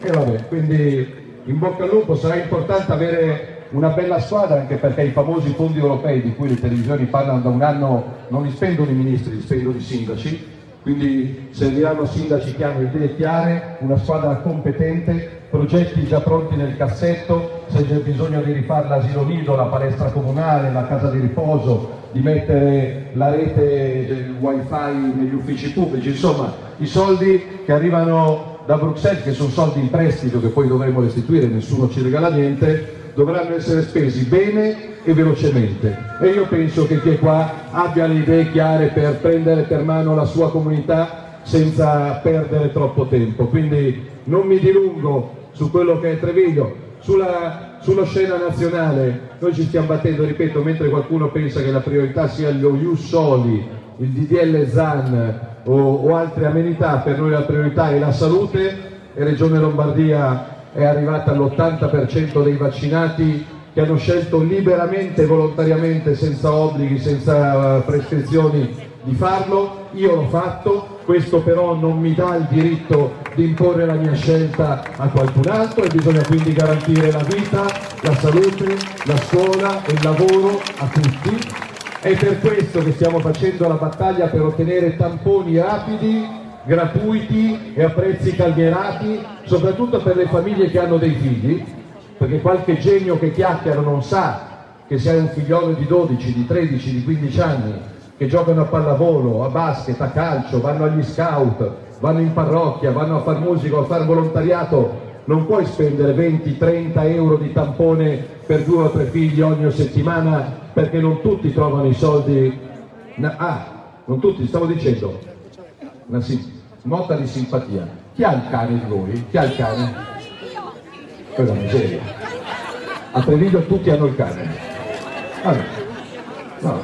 E vabbè, quindi in bocca al lupo sarà importante avere una bella squadra anche perché i famosi fondi europei di cui le televisioni parlano da un anno non li spendono i ministri, li spendono i sindaci quindi serviranno sindaci che hanno idee chiare, una squadra competente, progetti già pronti nel cassetto, se c'è bisogno di rifare l'asilo nido, la palestra comunale, la casa di riposo, di mettere la rete del wifi negli uffici pubblici, insomma i soldi che arrivano da Bruxelles, che sono soldi in prestito che poi dovremo restituire, nessuno ci regala niente, dovranno essere spesi bene e velocemente e io penso che chi è qua abbia le idee chiare per prendere per mano la sua comunità senza perdere troppo tempo. Quindi non mi dilungo su quello che è Treviglio, sulla, sulla scena nazionale noi ci stiamo battendo, ripeto, mentre qualcuno pensa che la priorità sia lo Ius Soli, il DDL ZAN o, o altre amenità, per noi la priorità è la salute e Regione Lombardia è arrivata all'80% dei vaccinati che hanno scelto liberamente, volontariamente, senza obblighi, senza eh, prescrizioni di farlo, io l'ho fatto, questo però non mi dà il diritto di imporre la mia scelta a qualcun altro e bisogna quindi garantire la vita, la salute, la scuola e il lavoro a tutti. È per questo che stiamo facendo la battaglia per ottenere tamponi rapidi, gratuiti e a prezzi calmierati, soprattutto per le famiglie che hanno dei figli, perché qualche genio che chiacchiera non sa che se hai un figliolo di 12, di 13, di 15 anni che giocano a pallavolo, a basket, a calcio, vanno agli scout, vanno in parrocchia, vanno a far musica, a far volontariato, non puoi spendere 20-30 euro di tampone per due o tre figli ogni settimana perché non tutti trovano i soldi. Ah, non tutti, stavo dicendo, una nota di simpatia. Chi ha il cane di voi? Chi ha il cane? Cosa miseria. A Treviglio tutti hanno il cane. Allora, no.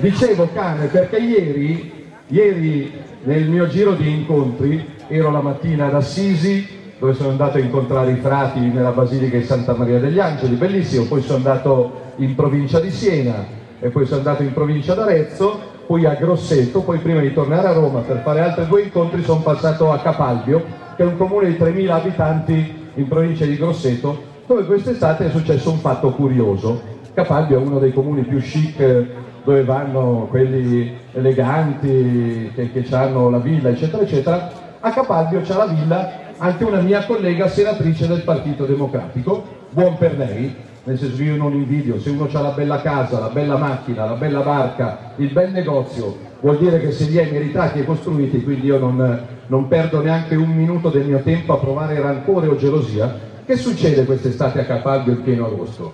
Dicevo cane perché ieri, ieri nel mio giro di incontri ero la mattina ad Assisi dove sono andato a incontrare i frati nella Basilica di Santa Maria degli Angeli, bellissimo, poi sono andato in provincia di Siena e poi sono andato in provincia d'Arezzo, poi a Grosseto, poi prima di tornare a Roma per fare altri due incontri sono passato a Capalbio, che è un comune di 3.000 abitanti in provincia di Grosseto, dove quest'estate è successo un fatto curioso. Capalbio è uno dei comuni più chic dove vanno quelli eleganti che, che hanno la villa, eccetera, eccetera. A Capalbio c'è la villa anche una mia collega senatrice del Partito Democratico, buon per lei, nel senso che io non invidio, se uno ha la bella casa, la bella macchina, la bella barca, il bel negozio, vuol dire che se li hai meritati e costruiti, quindi io non, non perdo neanche un minuto del mio tempo a provare rancore o gelosia. Che succede quest'estate a Capalbio in pieno agosto?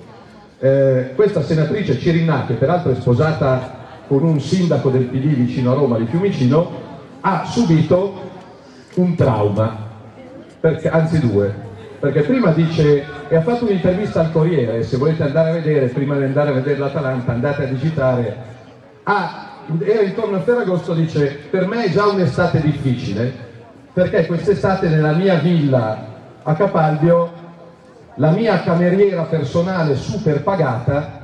Eh, questa senatrice Cirinà, che peraltro è sposata con un sindaco del PD vicino a Roma di Fiumicino, ha subito un trauma, perché, anzi due, perché prima dice, e ha fatto un'intervista al Corriere, se volete andare a vedere, prima di andare a vedere l'Atalanta, andate a digitare, ah, era intorno a Ferragosto, dice, per me è già un'estate difficile, perché quest'estate nella mia villa a Capalbio la mia cameriera personale super pagata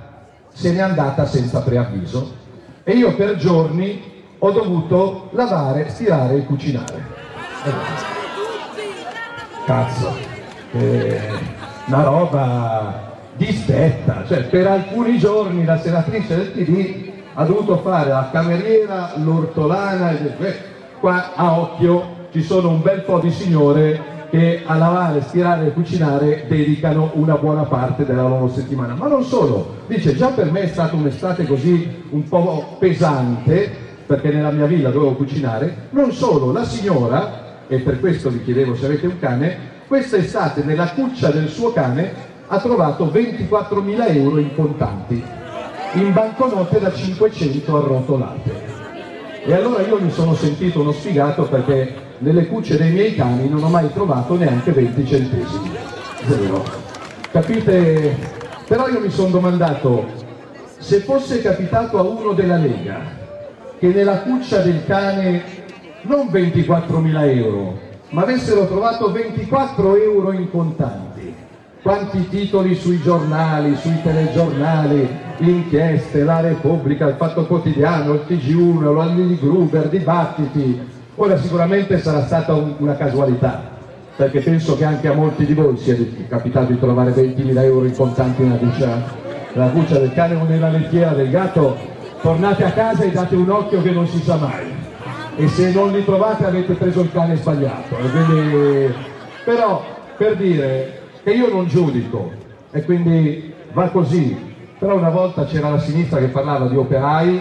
se n'è andata senza preavviso. E io per giorni ho dovuto lavare, stirare e cucinare. Cazzo, eh, una roba distetta, cioè per alcuni giorni la senatrice del PD ha dovuto fare la cameriera, l'ortolana, qua a occhio ci sono un bel po' di signore che a lavare, stirare e cucinare dedicano una buona parte della loro settimana. Ma non solo, dice già per me è stata un'estate così un po' pesante, perché nella mia villa dovevo cucinare, non solo, la signora, e per questo vi chiedevo se avete un cane, questa estate nella cuccia del suo cane ha trovato 24.000 euro in contanti, in banconote da 500 arrotolate. E allora io mi sono sentito uno sfigato perché nelle cucce dei miei cani non ho mai trovato neanche 20 centesimi. Zero. Capite? Però io mi sono domandato, se fosse capitato a uno della Lega che nella cuccia del cane non 24.000 euro, ma avessero trovato 24 euro in contanti, quanti titoli sui giornali, sui telegiornali, inchieste, la Repubblica, il Fatto Quotidiano, il TG1, l'Anni Gruber, dibattiti, Ora sicuramente sarà stata un, una casualità, perché penso che anche a molti di voi sia capitato di trovare 20.000 euro in contanti nella cuccia, nella cuccia del cane o nella lettiera del gatto, tornate a casa e date un occhio che non si sa mai. E se non li trovate avete preso il cane sbagliato. Quindi... Però per dire che io non giudico e quindi va così, però una volta c'era la sinistra che parlava di operai,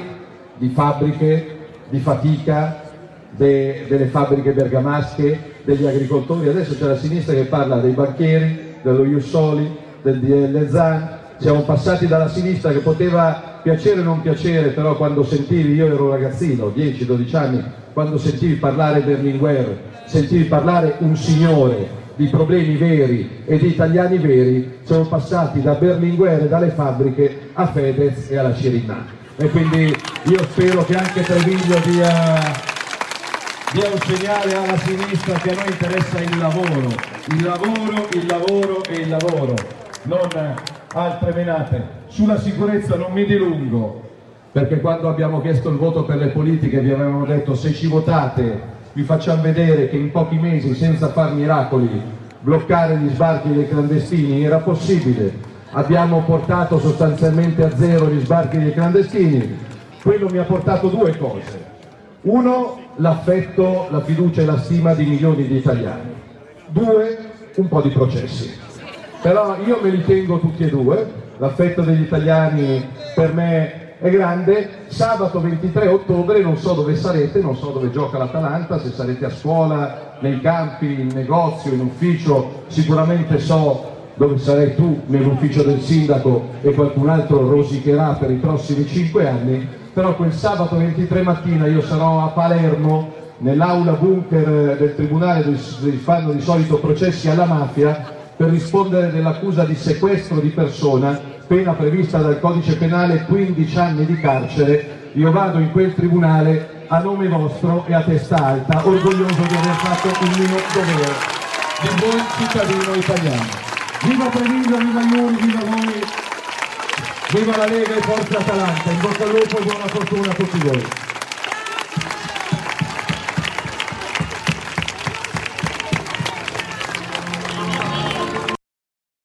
di fabbriche, di fatica, de, delle fabbriche bergamasche, degli agricoltori, adesso c'è la sinistra che parla dei banchieri, dello Jussoli, del DL Zan, siamo passati dalla sinistra che poteva piacere o non piacere, però quando sentivi, io ero ragazzino, 10-12 anni, quando sentivi parlare Berlinguer, sentivi parlare un signore di problemi veri e di italiani veri, siamo passati da Berlinguer e dalle fabbriche a Fedez e alla Cirinà. E quindi io spero che anche Treviglio dia dia un segnale alla sinistra che a noi interessa il lavoro, il lavoro, il lavoro e il lavoro, non altre menate. Sulla sicurezza non mi dilungo, perché quando abbiamo chiesto il voto per le politiche vi avevamo detto se ci votate vi facciamo vedere che in pochi mesi senza far miracoli bloccare gli sbarchi dei clandestini era possibile. Abbiamo portato sostanzialmente a zero gli sbarchi dei clandestini. Quello mi ha portato due cose. Uno, l'affetto, la fiducia e la stima di milioni di italiani. Due, un po' di processi. Però io me li tengo tutti e due, l'affetto degli italiani per me è grande. Sabato 23 ottobre non so dove sarete, non so dove gioca l'Atalanta, se sarete a scuola, nei campi, in negozio, in ufficio, sicuramente so dove sarai tu nell'ufficio del sindaco e qualcun altro rosicherà per i prossimi cinque anni però quel sabato 23 mattina io sarò a Palermo nell'aula bunker del tribunale dove si fanno di solito processi alla mafia per rispondere dell'accusa di sequestro di persona, pena prevista dal codice penale 15 anni di carcere. Io vado in quel tribunale a nome vostro e a testa alta, orgoglioso di aver fatto il mio dovere di buon cittadino italiano. Viva Treviso, viva Iuri, viva voi! Viva la Lega e Forza Atalanta, in bocca al lupo e buona fortuna a tutti voi.